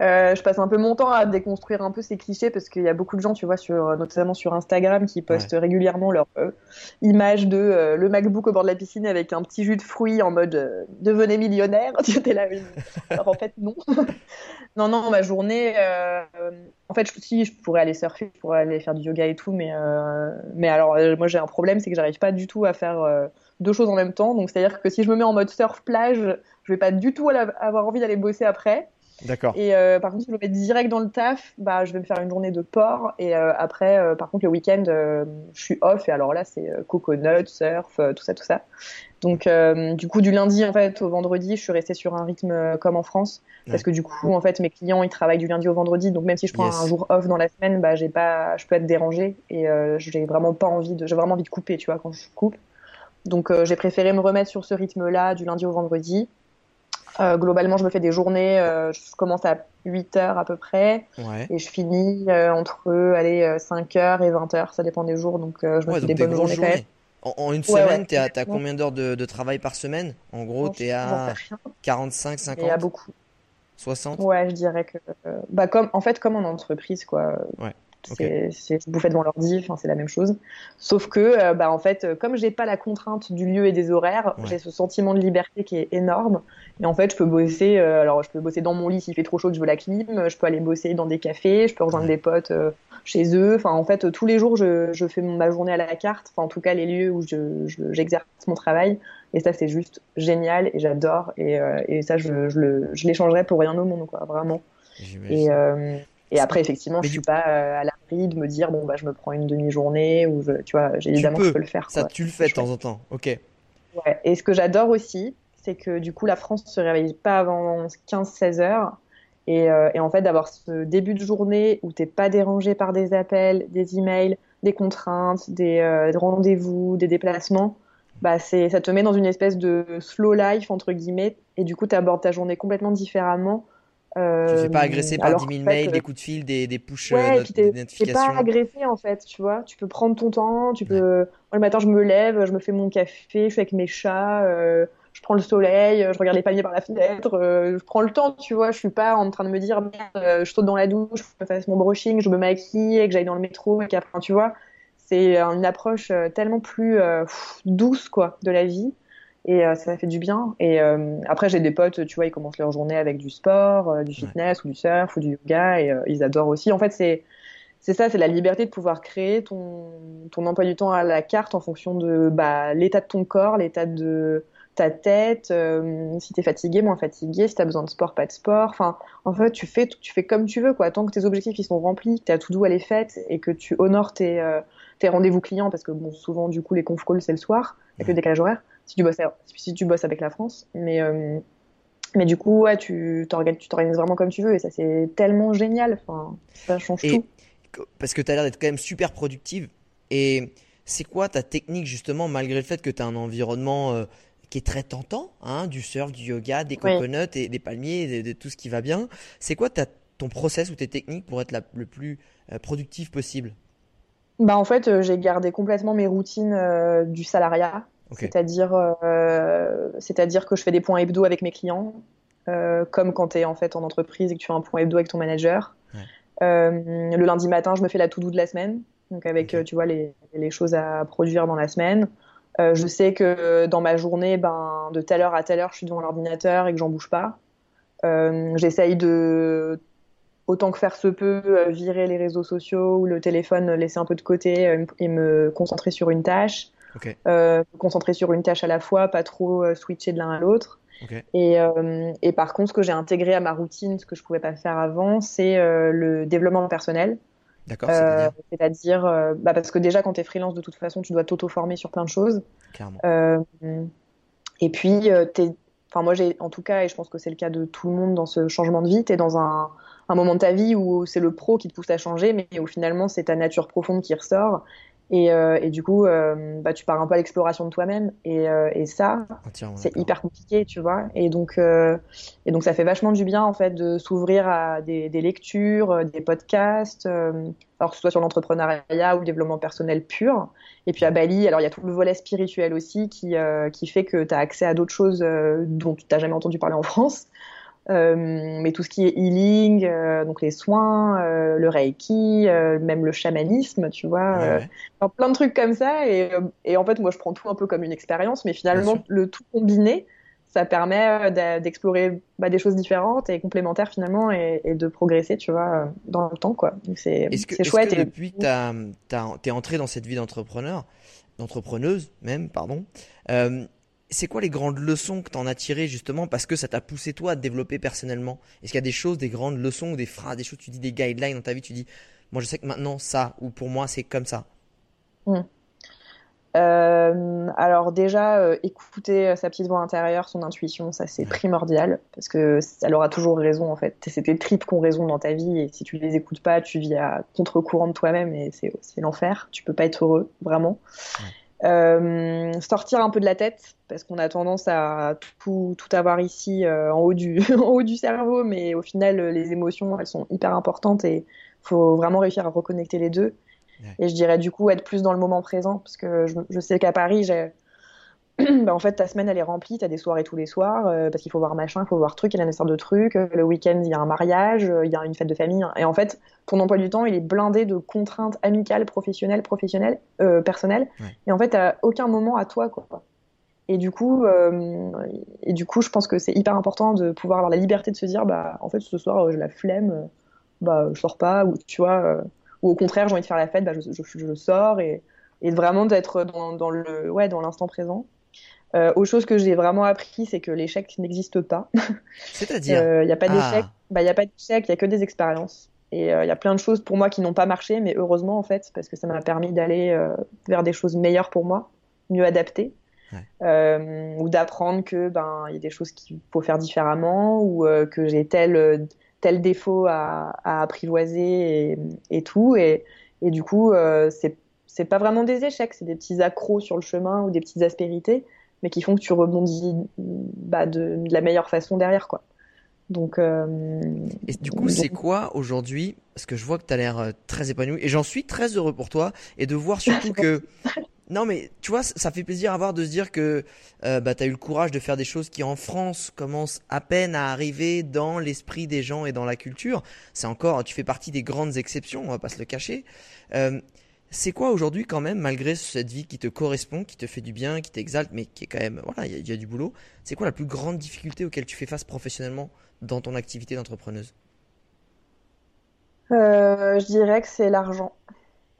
Euh, je passe un peu mon temps à déconstruire un peu ces clichés parce qu'il y a beaucoup de gens, tu vois, sur, notamment sur Instagram, qui postent régulièrement leur euh, image de euh, le MacBook au bord de la piscine avec un petit jus de fruits en mode devenez millionnaire. Tu étais là, Alors en fait, non. non, non, ma journée. en fait, si je pourrais aller surfer, je pourrais aller faire du yoga et tout, mais, mais alors, moi, j'ai un problème, c'est que j'arrive pas du tout à faire deux choses en même temps. Donc, c'est-à-dire que si je me mets en mode surf plage, je vais pas du tout avoir envie d'aller bosser après. D'accord. Et euh, par contre, si je me mets direct dans le taf, bah, je vais me faire une journée de port. Et euh, après, euh, par contre, le week-end, je suis off. Et alors là, c'est coconut, surf, tout ça, tout ça. Donc, du coup, du lundi en fait au vendredi, je suis restée sur un rythme comme en France, parce que du coup, en fait, mes clients ils travaillent du lundi au vendredi. Donc, même si je prends un jour off dans la semaine, bah, j'ai pas, je peux être dérangée et j'ai vraiment pas envie de, j'ai vraiment envie de couper, tu vois, quand je coupe. Donc, j'ai préféré me remettre sur ce rythme-là du lundi au vendredi. Euh, globalement, je me fais des journées, euh, je commence à 8 heures à peu près, et je finis euh, entre allez, 5 heures et 20 heures, ça dépend des jours, donc je me fais des bonnes journées, En, une semaine, tu as, combien d'heures de, travail par semaine? En gros, tu es à 45, 50 Il y a beaucoup. 60 Ouais, je dirais que. bah, comme, en fait, comme en entreprise, quoi. Ouais. C'est je bouffais devant l'ordi, enfin c'est la même chose. Sauf que, euh, bah en fait, euh, comme j'ai pas la contrainte du lieu et des horaires, j'ai ce sentiment de liberté qui est énorme. Et en fait, je peux bosser. Euh, alors, je peux bosser dans mon lit s'il fait trop chaud que je veux la clim. Je peux aller bosser dans des cafés. Je peux rejoindre des potes chez eux. Enfin, en fait, tous les jours, je, je fais ma journée à la carte. Enfin, en tout cas, les lieux où j'exerce je, mon travail. Et ça, c'est juste génial et j'adore. Et, et, ça, je, je l'échangerais pour rien au monde, quoi, vraiment. Et, et après, effectivement, je suis pas euh, à de me dire bon bah je me prends une demi-journée ou je, tu vois, évidemment je peux le faire. Ça, tu le fais de temps en temps, ok. Ouais. Et ce que j'adore aussi, c'est que du coup la France se réveille pas avant 15-16 heures. Et, euh, et, en fait, d'avoir ce début de journée où t'es pas dérangé par des appels, des emails, des contraintes, des, euh, rendez-vous, des déplacements, bah c'est, ça te met dans une espèce de slow life entre guillemets. Et du coup, tu abordes ta journée complètement différemment euh, tu ne fais pas agresser par 10 000 mails, des coups de fil, des, des push ouais, not des notifications. pas agressé en fait, tu vois. Tu peux prendre ton temps, tu peux. Moi, le matin, je me lève, je me fais mon café, je suis avec mes chats, euh, je prends le soleil, je regarde les palmiers par la fenêtre, euh, je prends le temps, tu vois. Je suis pas en train de me dire merde, je saute dans la douche, je me fasse mon brushing, je me maquille, et que j'aille dans le métro, et qu'après, tu vois. C'est une approche tellement plus douce quoi de la vie et euh, ça fait du bien. Et euh, après, j'ai des potes, tu vois, ils commencent leur journée avec du sport, euh, du fitness ou du surf ou du yoga et ils adorent aussi. En fait, c'est c'est ça, c'est la liberté de pouvoir créer ton, ton emploi du temps à la carte en fonction de bah, l'état de ton corps, l'état de ta tête, euh, si t'es fatigué, moins fatigué, si t'as besoin de sport, pas de sport. Enfin, en fait, tu fais, tu fais comme tu veux, quoi. Tant que tes objectifs ils sont remplis, que t'as tout doux à les fêtes et que tu honores tes, tes rendez-vous clients, parce que bon, souvent, du coup, les conf calls, c'est le soir, avec le décalage horaire. Si tu bosses, si tu bosses avec la France. Mais, mais du coup, ouais, tu t'organises vraiment comme tu veux et ça, c'est tellement génial. Enfin, ça change tout. Parce que tu as l'air d'être quand même super productive. Et c'est quoi ta technique, justement, malgré le fait que tu as un environnement qui est très tentant, hein, du surf, du yoga, des coconuts et des palmiers, de, tout ce qui va bien. C'est quoi ta, ton process ou tes techniques pour être le plus euh, productif possible? Bah en fait, euh, j'ai gardé complètement mes routines euh, du salariat, c'est-à-dire c'est-à-dire que je fais des points hebdo avec mes clients, comme quand tu es en fait en entreprise et que tu fais un point hebdo avec ton manager. le lundi matin, je me fais la to-do de la semaine, donc avec tu vois les, les, choses à produire dans la semaine. Euh, je sais que dans ma journée, ben, de telle heure à telle heure, je suis devant l'ordinateur et que j'en bouge pas. Euh, J'essaye de, autant que faire se peut, euh, virer les réseaux sociaux ou le téléphone, laisser un peu de côté euh, et me concentrer sur une tâche. Okay. Euh, me concentrer sur une tâche à la fois, pas trop switcher de l'un à l'autre. Okay. Et, et, par contre, ce que j'ai intégré à ma routine, ce que je pouvais pas faire avant, c'est le développement personnel. D'accord. Euh, c'est-à-dire, euh, bah parce que déjà quand tu es freelance, de toute façon, tu dois t'auto-former sur plein de choses. Clairement. Euh, et puis, enfin moi j'ai, en tout cas, et je pense que c'est le cas de tout le monde dans ce changement de vie, tu es dans un, un, moment de ta vie où c'est le pro qui te pousse à changer, mais où finalement c'est ta nature profonde qui ressort. Et, euh, et, du coup, euh, bah, tu pars un peu à l'exploration de toi-même. Et, euh, et, ça, c'est hyper compliqué, tu vois. Et donc, et donc, ça fait vachement du bien, en fait, de s'ouvrir à des, des, lectures, des podcasts, alors que ce soit sur l'entrepreneuriat ou le développement personnel pur. Et puis à Bali, alors il y a tout le volet spirituel aussi qui, qui fait que tu as accès à d'autres choses dont tu n'as jamais entendu parler en France. Euh, mais tout ce qui est healing, euh, donc les soins, euh, le reiki, même le chamanisme, tu vois, plein de trucs comme ça. Et, et, en fait, moi, je prends tout un peu comme une expérience, mais finalement, le tout combiné, ça permet d'explorer bah, des choses différentes et complémentaires finalement et, et, de progresser, tu vois, dans le temps, quoi. C'est chouette. Que depuis que tu es entré dans cette vie d'entrepreneur, d'entrepreneuse même, pardon, c'est quoi les grandes leçons que tu en as tirées justement parce que ça t'a poussé toi à te développer personnellement? Est-ce qu'il y a des choses, des grandes leçons ou des phrases, des choses, tu dis des guidelines dans ta vie, tu dis, moi je sais que maintenant ça, ou pour moi c'est comme ça hmm. euh, alors déjà, euh, écouter sa petite voix intérieure, son intuition, ça c'est primordial parce que elle aura toujours raison en fait. C'est tes tripes qui ont raison dans ta vie et si tu les écoutes pas, tu vis à contre-courant de toi-même et c'est l'enfer. Tu peux pas être heureux vraiment. Euh, sortir un peu de la tête parce qu'on a tendance à tout, tout avoir ici euh, en, haut du, en haut du cerveau, mais au final les émotions elles sont hyper importantes et faut vraiment réussir à reconnecter les deux. Et je dirais du coup être plus dans le moment présent parce que je, je sais qu'à Paris j'ai bah, en fait, ta semaine, elle est remplie, tu as des soirées tous les soirs, euh, parce qu'il faut voir machin, il faut voir truc, il y a une sorte de trucs. Euh, le week-end, il y a un mariage, euh, il y a une fête de famille. Et en fait, ton emploi du temps, il est blindé de contraintes amicales, professionnelles, professionnelles, personnelles. Et en fait, à aucun moment à toi, quoi. Et du coup, et du coup, je pense que c'est hyper important de pouvoir avoir la liberté de se dire, bah, en fait, ce soir, j'ai la flemme, bah, je sors pas, ou tu vois, ou au contraire, j'ai envie de faire la fête, bah, je, je, sors et, et vraiment d'être dans, dans, le, ouais, dans l'instant présent. Euh, autre chose que j'ai vraiment appris, c'est que l'échec n'existe pas. C'est-à-dire Il n'y euh, a pas d'échec. Ah. Bah, il n'y a pas d'échec, il n'y a que des expériences. Et il euh, y a plein de choses pour moi qui n'ont pas marché, mais heureusement en fait, parce que ça m'a permis d'aller euh, vers des choses meilleures pour moi, mieux adaptées, ouais. ou d'apprendre que ben il y a des choses qu'il faut faire différemment, ou que j'ai tel tel défaut à, à apprivoiser et, et, tout. Et, et du coup, c'est c'est pas vraiment des échecs, c'est des petits accros sur le chemin ou des petites aspérités mais qui font que tu rebondis bah, de, de, la meilleure façon derrière, quoi. Donc. Euh, et du coup, c'est quoi aujourd'hui Parce que je vois que tu as l'air euh, très épanoui et j'en suis très heureux pour toi et de voir surtout que. Non, mais tu vois, ça fait plaisir à voir de se dire que euh, bah, tu as eu le courage de faire des choses qui en France commencent à peine à arriver dans l'esprit des gens et dans la culture. C'est encore, tu fais partie des grandes exceptions, on va pas se le cacher. Euh, c'est quoi aujourd'hui quand même, malgré cette vie qui te correspond, qui te fait du bien, qui t'exalte, mais qui est quand même, voilà, il y, a du boulot. C'est quoi la plus grande difficulté auquel tu fais face professionnellement dans ton activité d'entrepreneuse? Euh, Je dirais que c'est l'argent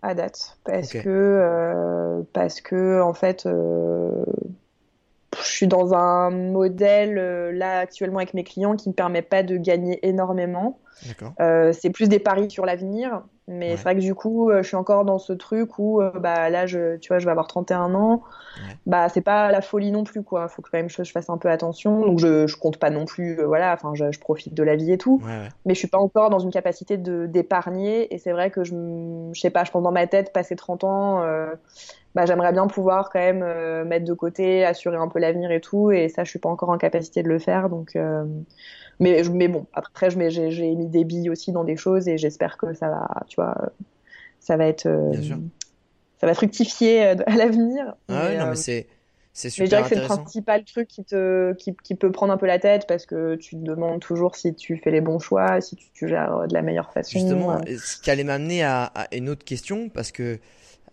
à date, parce que euh, parce que en fait, euh, je suis dans un modèle là actuellement avec mes clients qui me permet pas de gagner énormément. Euh, c'est plus des paris sur l'avenir. Mais c'est vrai que du coup, euh, je suis encore dans ce truc où, euh, bah, là, je, tu vois, je vais avoir 31 ans. Bah, c'est pas la folie non plus, quoi. Faut que quand même je, fasse un peu attention. Donc, je, je compte pas non plus, euh, voilà, enfin, je, je, profite de la vie et tout. Mais je suis pas encore dans une capacité de, d'épargner. Et c'est vrai que je, je sais pas, je pense dans ma tête, passer 30 ans, bah, j'aimerais bien pouvoir quand même mettre de côté, assurer un peu l'avenir et tout. Et ça, je suis pas encore en capacité de le faire. Donc, mais, mais bon, après, j'ai mis des billes aussi dans des choses et j'espère que ça va, tu vois, ça va être, euh, ça va fructifier euh, à l'avenir. Ah ouais, non, mais euh, c'est, c'est super mais je dirais que c'est le principal truc qui te, qui, qui, peut prendre un peu la tête parce que tu te demandes toujours si tu fais les bons choix, si tu, tu gères de la meilleure façon. Justement, ce qui allait m'amener à, à, une autre question parce que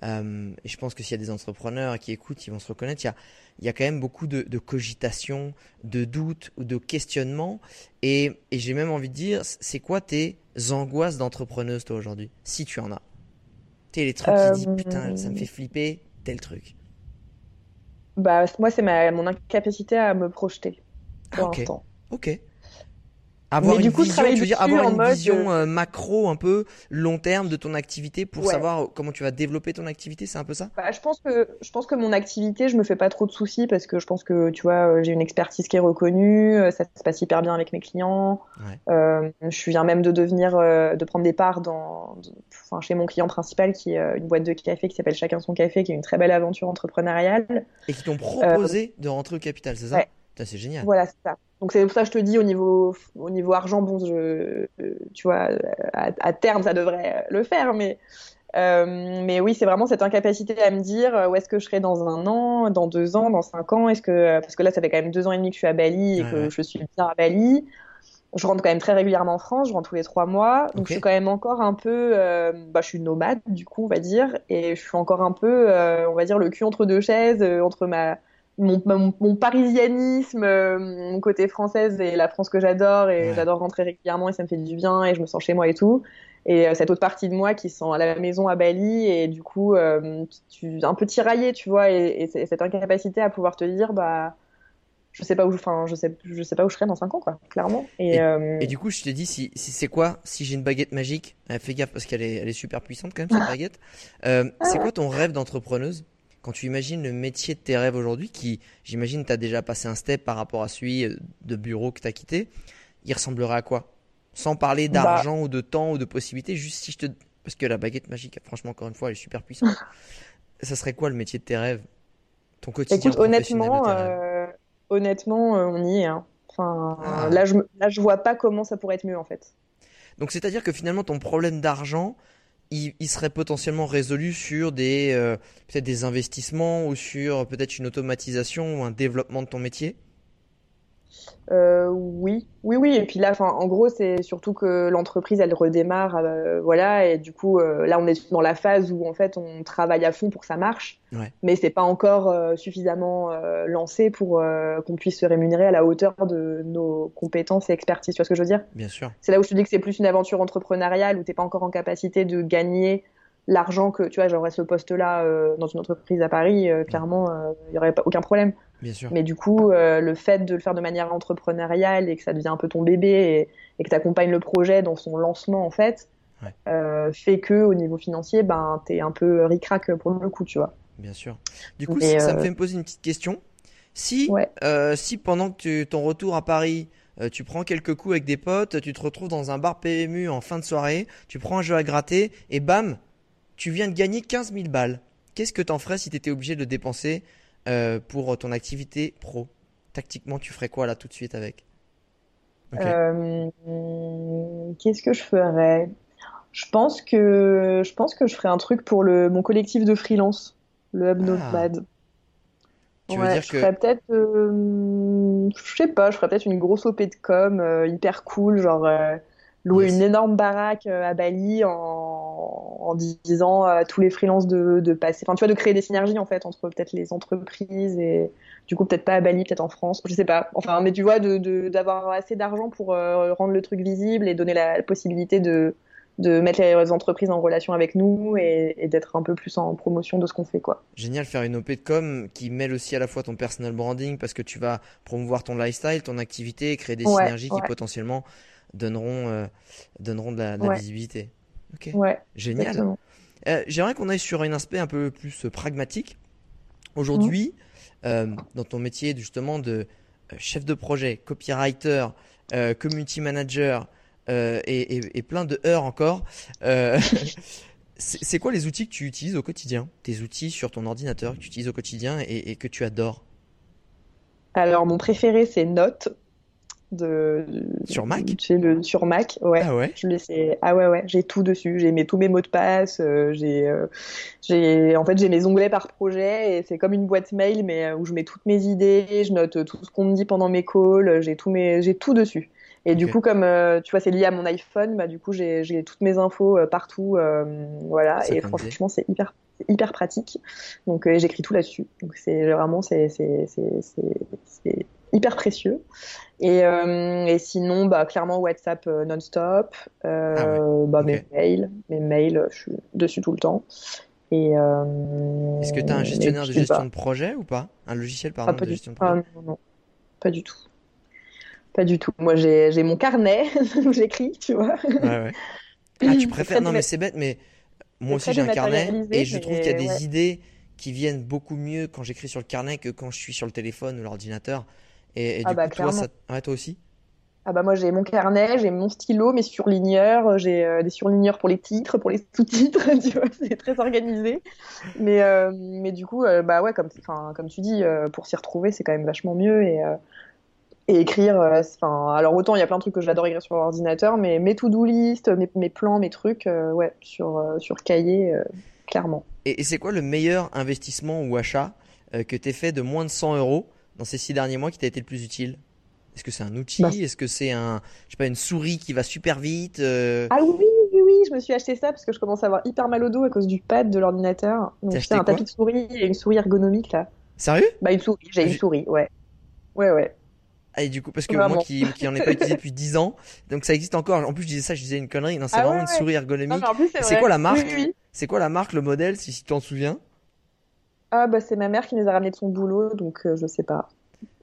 euh, et je pense que s'il y a des entrepreneurs qui écoutent, ils vont se reconnaître. Il y a, il y a quand même beaucoup de, de cogitation, de doutes ou de questionnements. Et, et j'ai même envie de dire, c'est quoi tes angoisses d'entrepreneuse toi aujourd'hui? Si tu en as. T'es les trucs qui disent putain, ça me fait flipper, tel truc. Bah, moi, c'est mon incapacité à me projeter pour ah, l'instant. Ok. Avoir une vision, tu veux dire avoir une vision euh, macro un peu long terme de ton activité pour savoir comment tu vas développer ton activité, c'est un peu ça? Bah, je pense que je pense que mon activité, je me fais pas trop de soucis parce que je pense que tu vois, euh, j'ai une expertise qui est reconnue, euh, ça se passe hyper bien avec mes clients. Euh, je viens même de devenir de prendre des parts dans enfin chez mon client principal qui est une boîte de café qui s'appelle Chacun son café qui est une très belle aventure entrepreneuriale et qui t'ont proposé de rentrer au capital, c'est ça? c'est génial. Voilà, c'est ça. Donc c'est pour ça que je te dis au niveau au niveau argent, bon, je, tu vois, à, terme ça devrait le faire, mais euh, mais oui, c'est vraiment cette incapacité à me dire euh, où est-ce que je serai dans un an, dans deux ans, dans cinq ans? Est-ce que parce que là ça fait quand même deux ans et demi que je suis à Bali et que je suis bien à Bali. Je rentre quand même très régulièrement en France, je rentre tous les trois mois, donc je suis quand même encore un peu, euh, bah, je suis nomade du coup on va dire, et je suis encore un peu, euh, on va dire le cul entre deux chaises, euh, entre ma mon, mon, parisianisme, euh, mon côté française et la France que j'adore et j'adore rentrer régulièrement et ça me fait du bien et je me sens chez moi et tout. Et euh, cette autre partie de moi qui sent à la maison à Bali et du coup euh, tu un peu tiraillé, tu vois, et, et cette incapacité à pouvoir te dire bah je sais pas où enfin je sais je sais pas où je serai dans 5 ans quoi clairement. Et, et, du coup je te dis si, si c'est quoi si j'ai une baguette magique fais gaffe parce qu'elle est elle est super puissante quand même cette baguette c'est quoi ton rêve d'entrepreneuse? Quand tu imagines le métier de tes rêves aujourd'hui, qui, j'imagine, tu as déjà passé un step par rapport à celui euh, de bureau que tu as quitté, il ressemblerait à quoi? Sans parler bah d'argent ou de temps ou de possibilités, juste si je te. Parce que la baguette magique, franchement, encore une fois, elle est super puissante. ça serait quoi le métier de tes rêves? Ton quotidien Écoute, honnêtement, euh, honnêtement, euh, on y est. Hein. Enfin, ah. là, je, là, je vois pas comment ça pourrait être mieux, en fait. Donc, c'est-à-dire que finalement, ton problème d'argent, il, serait potentiellement résolu sur des euh, peut-être des investissements ou sur peut-être une automatisation ou un développement de ton métier? Euh, oui, oui, oui. Et puis là, en gros, c'est surtout que l'entreprise, elle redémarre, euh, voilà. Et du coup, euh, là, on est dans la phase où en fait, on travaille à fond pour que ça marche, ouais. mais c'est pas encore suffisamment lancé pour qu'on puisse se rémunérer à la hauteur de nos compétences et expertises. Tu vois ce que je veux dire? Bien sûr. C'est là où je te dis que c'est plus une aventure entrepreneuriale où t'es pas encore en capacité de gagner l'argent que tu vois j'aurais ce poste là dans une entreprise à Paris clairement il y aurait pas aucun problème Bien sûr. Mais du coup, euh, le fait de le faire de manière entrepreneuriale et que ça devient un peu ton bébé et, que tu accompagnes le projet dans son lancement, en fait, euh, fait que au niveau financier, ben, tu es un peu ric-rac pour le coup, tu vois. Bien sûr. Du coup, ça me euh, fait me poser une petite question. Si, si pendant que ton retour à Paris, tu prends quelques coups avec des potes, tu te retrouves dans un bar PMU en fin de soirée, tu prends un jeu à gratter et bam, tu viens de gagner 15 000 balles. Qu'est-ce que t'en ferais si tu étais obligé de dépenser euh, pour ton activité pro? Tactiquement, tu ferais quoi là tout de suite avec? Euh, Qu'est-ce que je ferais? Je pense que je pense que je ferais un truc pour le mon collectif de freelance, le Hub ah. Tu veux dire je ferais peut-être, euh, je sais pas, je ferais peut-être une grosse OP de com hyper cool, genre louer une énorme baraque à Bali en en disant à tous les freelances de, de, passer, enfin tu vois, de créer des synergies en fait entre peut-être les entreprises et du coup peut-être pas à Bali, peut-être en France, je sais pas. Enfin, mais tu vois, d'avoir de, assez d'argent pour euh, rendre le truc visible et donner la, possibilité de, de mettre les entreprises en relation avec nous et, d'être un peu plus en promotion de ce qu'on fait quoi. Génial, faire une OP de com qui mêle aussi à la fois ton personal branding parce que tu vas promouvoir ton lifestyle, ton activité, créer des synergies qui potentiellement donneront, donneront de la, de la visibilité. Ok. Ouais. Génial. J'aimerais qu'on aille sur un aspect un peu plus pragmatique. Aujourd'hui, mmh. dans ton métier justement de chef de projet, copywriter, community manager et, plein de heures encore, c'est quoi les outils que tu utilises au quotidien? Tes outils sur ton ordinateur que tu utilises au quotidien et, que tu adores? Alors, mon préféré, c'est Note. De, sur Mac le, Sur Mac, ouais. Ah ouais je Ah ouais, ouais, j'ai tout dessus. J'ai mes, tous mes mots de passe. Euh, euh, j'ai, en fait, j'ai mes onglets par projet et c'est comme une boîte mail, mais euh, où je mets toutes mes idées, je note tout ce qu'on me dit pendant mes calls. J'ai tout, mes, j'ai tout dessus. Et du coup, comme euh, tu vois, c'est lié à mon iPhone, bah, du coup, j'ai toutes mes infos partout. Voilà. et franchement, c'est hyper, hyper pratique. Donc, j'écris tout là-dessus. Donc, c'est vraiment, c'est hyper précieux. Et, et, sinon, bah, clairement, WhatsApp non-stop. Ah bah, Mes mails, mes mails, je suis dessus tout le temps. Et Est-ce que tu as un gestionnaire de gestion de projet ou pas? Un logiciel, pardon, ah, de gestion de projet ah, non, non, pas du tout. Pas du tout. Moi, j'ai mon carnet où j'écris, tu vois. Ouais, ouais. Ah, tu préfères Non, mais c'est bête, mais moi aussi j'ai un carnet et je trouve qu'il y a des idées qui viennent beaucoup mieux quand j'écris sur le carnet que quand je suis sur le téléphone ou l'ordinateur. Et, ah du bah, coup, toi, ça... ouais, toi aussi? Ah bah moi j'ai mon carnet, j'ai mon stylo, mes surligneurs, j'ai euh, des surligneurs pour les titres, pour les sous-titres, tu vois, c'est très organisé. Mais euh, mais du coup euh, bah ouais comme enfin comme tu dis pour s'y retrouver c'est quand même vachement mieux et et écrire. Euh, enfin, alors autant il y a plein de trucs que j'adore écrire sur l'ordinateur, mais mes to-do list, mes, mes, plans, mes trucs, euh, ouais, sur euh, sur cahier, clairement. Et, c'est quoi le meilleur investissement ou achat que tu fait de moins de 100 euros dans ces six derniers mois qui t'a été le plus utile? Est-ce que c'est un outil bah, Est-ce que c'est un, je sais pas, une souris qui va super vite Ah oui, oui, oui, je me suis acheté ça parce que je commence à avoir hyper mal au dos à cause du pad de l'ordinateur. Donc c'est un tapis de souris et une souris ergonomique là. Sérieux? Bah une souris, j'ai une souris, ouais. Ouais, ouais. Ah, et du coup, parce que moi qui, qui en ai pas utilisé depuis 10 ans, donc ça existe encore. En plus, je disais ça, je disais une connerie. Non, c'est ah vraiment une souris ergonomique. C'est quoi la marque C'est quoi la marque, le modèle, si, tu t'en souviens? Ah, bah, c'est ma mère qui les a ramenés de son boulot, donc euh, je sais pas.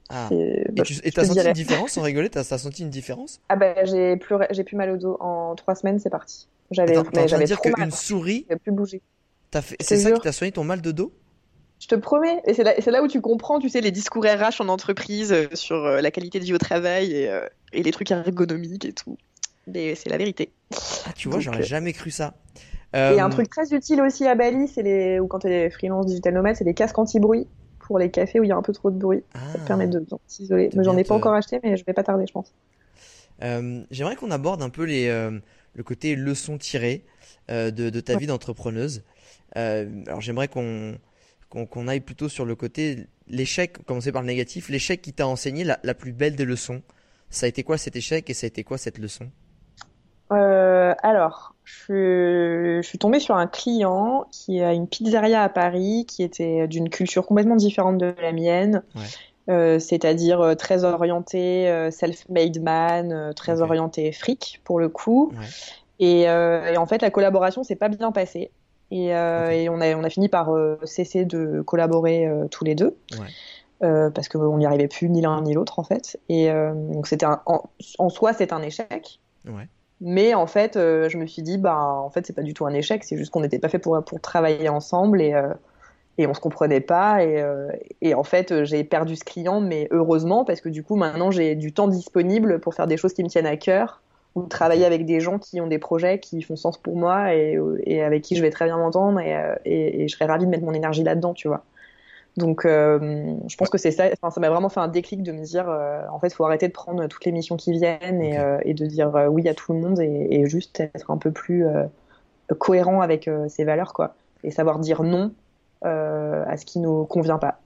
Ah. Et bah, tu as senti une différence sans rigoler? T'as as senti une différence? Ah, bah, j'ai plus, j'ai plus mal au dos. En 3 semaines, c'est parti. J'avais, j'avais dire qu'une souris. plus bouger. C'est ça qui t'a soigné ton mal de dos? Je te promets. Et c'est là, là, où tu comprends, tu sais, les discours RH en entreprise euh, sur euh, la qualité de vie au travail et, euh, et les trucs ergonomiques et tout. Mais c'est la vérité. Ah, tu vois, j'aurais jamais cru ça. Et un truc très utile aussi à Bali, c'est les, ou quand tu es freelance digital nomade, c'est des casques anti-bruit pour les cafés où il y a un peu trop de bruit. ça te permet de, s'isoler. Mais j'en ai pas encore acheté, mais je vais pas tarder, je pense. J'aimerais qu'on aborde un peu les, le côté leçon tirée de, de, ta vie d'entrepreneuse. alors j'aimerais qu'on qu'on aille plutôt sur le côté l'échec, commencer par le négatif, l'échec qui t'a enseigné la, plus belle des leçons. Ça a été quoi cet échec et ça a été quoi cette leçon? Euh, Alors, je, suis tombée sur un client qui a une pizzeria à Paris qui était d'une culture complètement différente de la mienne. Euh, c'est-à-dire euh, très orienté self-made man, très orienté fric pour le coup. Et, et, en fait, la collaboration s'est pas bien passée. Et, et, on, a, on a fini par cesser de collaborer tous les deux. Ouais. parce qu'on n'y arrivait plus ni l'un ni l'autre en fait. Et donc c'était en, en, soi c'est un échec. Ouais. Mais en fait, je me suis dit, bah, en fait, c'est pas du tout un échec, c'est juste qu'on n'était pas fait pour, pour travailler ensemble et, et on se comprenait pas. Et, et en fait, j'ai perdu ce client, mais heureusement, parce que du coup, maintenant, j'ai du temps disponible pour faire des choses qui me tiennent à cœur ou travailler avec des gens qui ont des projets qui font sens pour moi et, et avec qui je vais très bien m'entendre et, euh, et, et, je serais ravie de mettre mon énergie là-dedans, tu vois. Donc, euh, je pense que c'est ça. Enfin, ça m'a vraiment fait un déclic de me dire, euh, en fait, il faut arrêter de prendre toutes les missions qui viennent et, et de dire oui à tout le monde et, juste être un peu plus cohérent avec ses valeurs, quoi. Et savoir dire non à ce qui nous convient pas.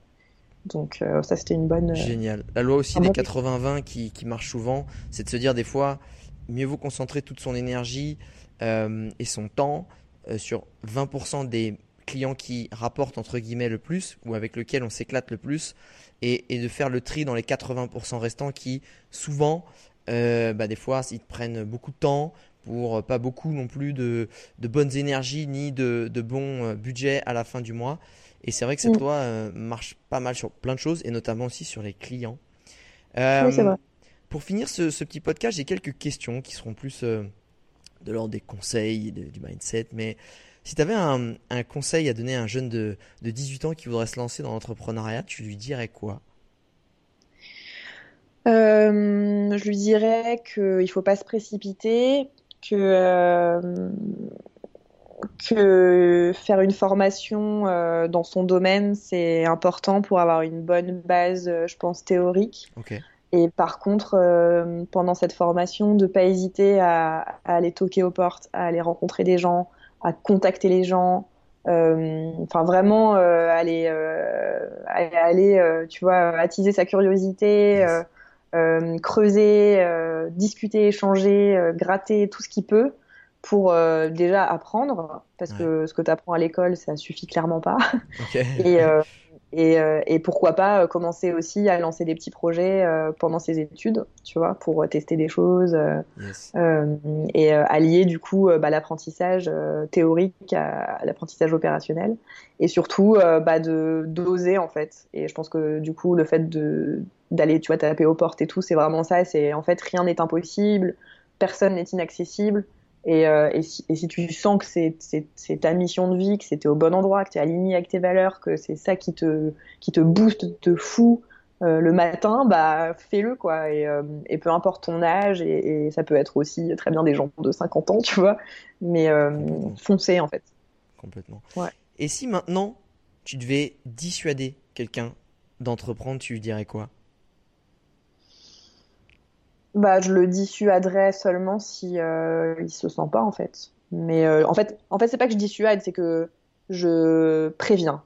Donc, ça, c'était une bonne. Génial. La loi aussi des 80-20 qui, qui marche souvent, c'est de se dire des fois, mieux vaut concentrer toute son énergie euh, et son temps euh, sur 20% des clients qui rapportent entre guillemets le plus ou avec lesquels on s'éclate le plus et, de faire le tri dans les 80% restants qui souvent euh, bah, des fois ils prennent beaucoup de temps pour pas beaucoup non plus de, bonnes énergies ni de, de bons budgets à la fin du mois et c'est vrai que cette mm. loi marche pas mal sur plein de choses et notamment aussi sur les clients. oui, c'est vrai Pour finir ce, petit podcast, j'ai quelques questions qui seront plus euh, de l'ordre des conseils, du mindset. Mais si tu avais un, conseil à donner à un jeune de, de 18 ans qui voudrait se lancer dans l'entrepreneuriat, tu lui dirais quoi? Euh, je lui dirais qu'il ne faut pas se précipiter, que, euh, que faire une formation euh, dans son domaine, c'est important pour avoir une bonne base, je pense, théorique. Et par contre, pendant cette formation, de ne pas hésiter à, aller toquer aux portes, à aller rencontrer des gens, à contacter les gens, enfin vraiment aller, aller tu vois, attiser sa curiosité, euh, creuser, euh, discuter, échanger, euh, gratter tout ce qu'il peut pour déjà apprendre, parce que ce que tu apprends à l'école, ça suffit clairement pas. et, et, et, pourquoi pas commencer aussi à lancer des petits projets pendant ses études, tu vois, pour tester des choses et allier du coup bah, l'apprentissage théorique à, l'apprentissage opérationnel et surtout bah, de d'oser en fait. Et je pense que du coup le fait de d'aller, tu vois, taper aux portes et tout. C'est vraiment ça. C'est en fait rien n'est impossible, personne n'est inaccessible. Et, euh, et, si, et, si, tu sens que c'est ta mission de vie, que c'était au bon endroit, que tu es aligné avec tes valeurs, que c'est ça qui te, qui te booste, te fout euh, le matin, bah fais-le quoi. Et, euh, et, peu importe ton âge, et, ça peut être aussi très bien des gens de 50 ans, tu vois. Mais foncez en fait. Complètement. Ouais. Et si maintenant tu devais dissuader quelqu'un d'entreprendre, tu lui dirais quoi? Bah, je le dissuaderais seulement si euh, il se sent pas en fait. Mais euh, en fait, en fait, c'est pas que je dissuade, c'est que je préviens.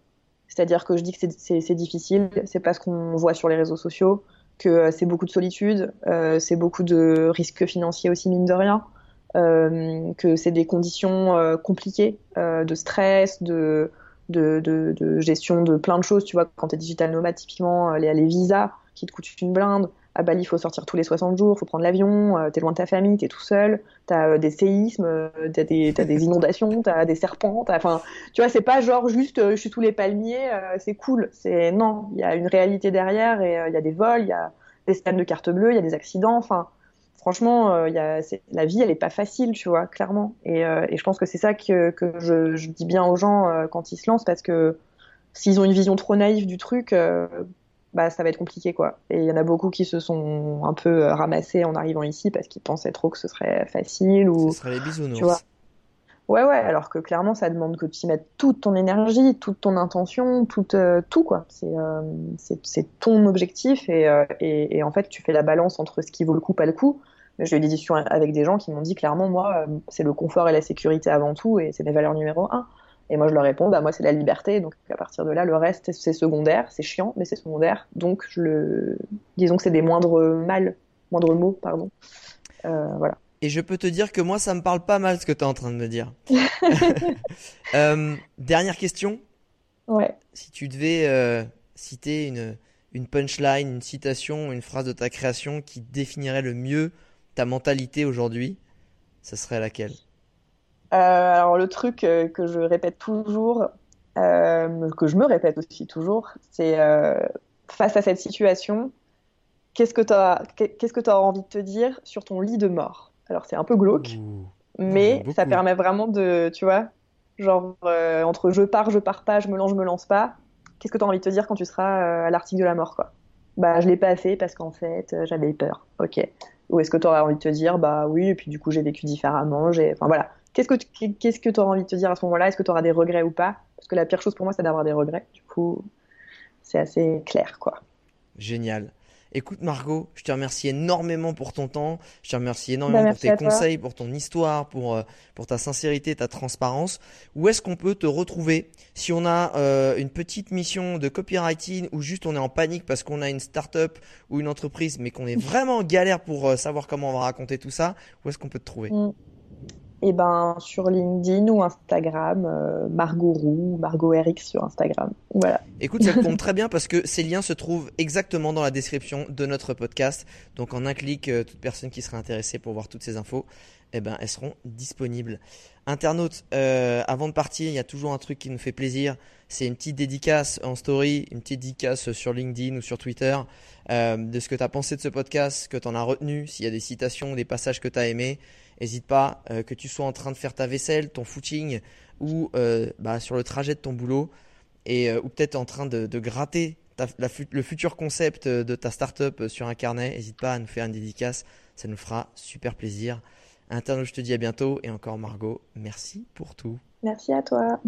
C'est-à-dire que je dis que c'est difficile, c'est pas ce qu'on voit sur les réseaux sociaux, que euh, c'est beaucoup de solitude, euh, c'est beaucoup de risques financiers aussi mine de rien, que c'est des conditions compliquées de stress, de de, de, gestion de plein de choses. Tu vois, quand tu es digital nomade, typiquement, les, les visas qui te coûtent une blinde, à Bali, il faut sortir tous les 60 jours, il faut prendre l'avion, euh, t'es loin de ta famille, t'es tout seul, t'as euh, des séismes, euh, t'as des, inondations, t'as des serpents, enfin, tu vois, c'est pas genre juste je suis sous les palmiers, c'est cool. C'est non, il y a une réalité derrière et il y a des vols, il y a des scans de carte bleue, il y a des accidents, enfin, franchement, la vie, elle est pas facile, tu vois, clairement. Et, je pense que c'est ça que, que je, je, dis bien aux gens quand ils se lancent parce que s'ils ont une vision trop naïve du truc, bah ça va être compliqué quoi. Et il y en a beaucoup qui se sont un peu euh, ramassés en arrivant ici parce qu'ils pensaient trop que ce serait facile ou. Ce serait les bisounours. Tu vois. Ouais ouais, alors que clairement ça demande que tu y mettes toute ton énergie, toute ton intention, tout euh, tout quoi. C'est euh, c'est ton objectif et, euh, et, et en fait tu fais la balance entre ce qui vaut le coup pas le coup. J'ai eu des discussions avec des gens qui m'ont dit clairement moi c'est le confort et la sécurité avant tout et c'est mes valeurs numéro un. Et moi, je leur réponds, bah, moi, c'est la liberté. Donc, à partir de là, le reste, c'est secondaire. C'est chiant, mais c'est secondaire. Donc, je le... disons que c'est des moindres mal, moindres mots, pardon. Euh, voilà. Et je peux te dire que moi, ça me parle pas mal ce que tu es en train de me dire. euh, dernière question. Ouais. Si tu devais euh, citer une, une punchline, une citation, une phrase de ta création qui définirait le mieux ta mentalité aujourd'hui, ce serait laquelle? Alors le truc euh, que je répète toujours, euh, que je me répète aussi toujours, c'est face à cette situation, qu'est-ce que tu as, qu'est-ce que as envie de te dire sur ton lit de mort? Alors c'est un peu glauque, mais ça permet vraiment de, tu vois, genre entre je pars, je pars pas, je me lance, je me lance pas. Qu'est-ce que tu as envie de te dire quand tu seras à l'article de la mort, quoi? Bah je l'ai pas fait parce qu'en fait j'avais peur. Ok. Ou est-ce que tu aurais envie de te dire bah oui et puis du coup j'ai vécu différemment, j'ai, enfin voilà. Qu'est-ce que qu'est-ce que tu auras envie de te dire à ce moment-là? Est-ce que tu auras des regrets ou pas? Parce que la pire chose pour moi, c'est d'avoir des regrets. Du coup, c'est assez clair, quoi. Génial. Écoute Margot, je te remercie énormément pour ton temps, je te remercie énormément bah, pour tes conseils, pour ton histoire, pour, euh, pour ta sincérité, ta transparence. Où est-ce qu'on peut te retrouver si on a euh, une petite mission de copywriting ou juste on est en panique parce qu'on a une start-up ou une entreprise mais qu'on est vraiment en galère pour euh, savoir comment on va raconter tout ça? Où est-ce qu'on peut te trouver? Mm et eh ben sur LinkedIn ou Instagram, euh, Margot Roux, Margot RX sur Instagram. Voilà. Écoute, ça tombe très bien parce que ces liens se trouvent exactement dans la description de notre podcast. Donc en un clic, euh, toute personne qui sera intéressée pour voir toutes ces infos, eh ben elles seront disponibles. Internautes, euh, avant de partir, il y a toujours un truc qui nous fait plaisir, c'est une petite dédicace en story, une petite dédicace sur LinkedIn ou sur Twitter de ce que tu as pensé de ce podcast, que tu en as retenu, s'il y a des citations, des passages que tu as aimés. N'hésite pas, euh, que tu sois en train de faire ta vaisselle, ton footing ou euh, bah, sur le trajet de ton boulot et, ou peut-être en train de, gratter le futur concept de ta startup sur un carnet. N'hésite pas à nous faire une dédicace, ça nous fera super plaisir. Interne, je te dis à bientôt et encore Margot, merci pour tout. Merci à toi.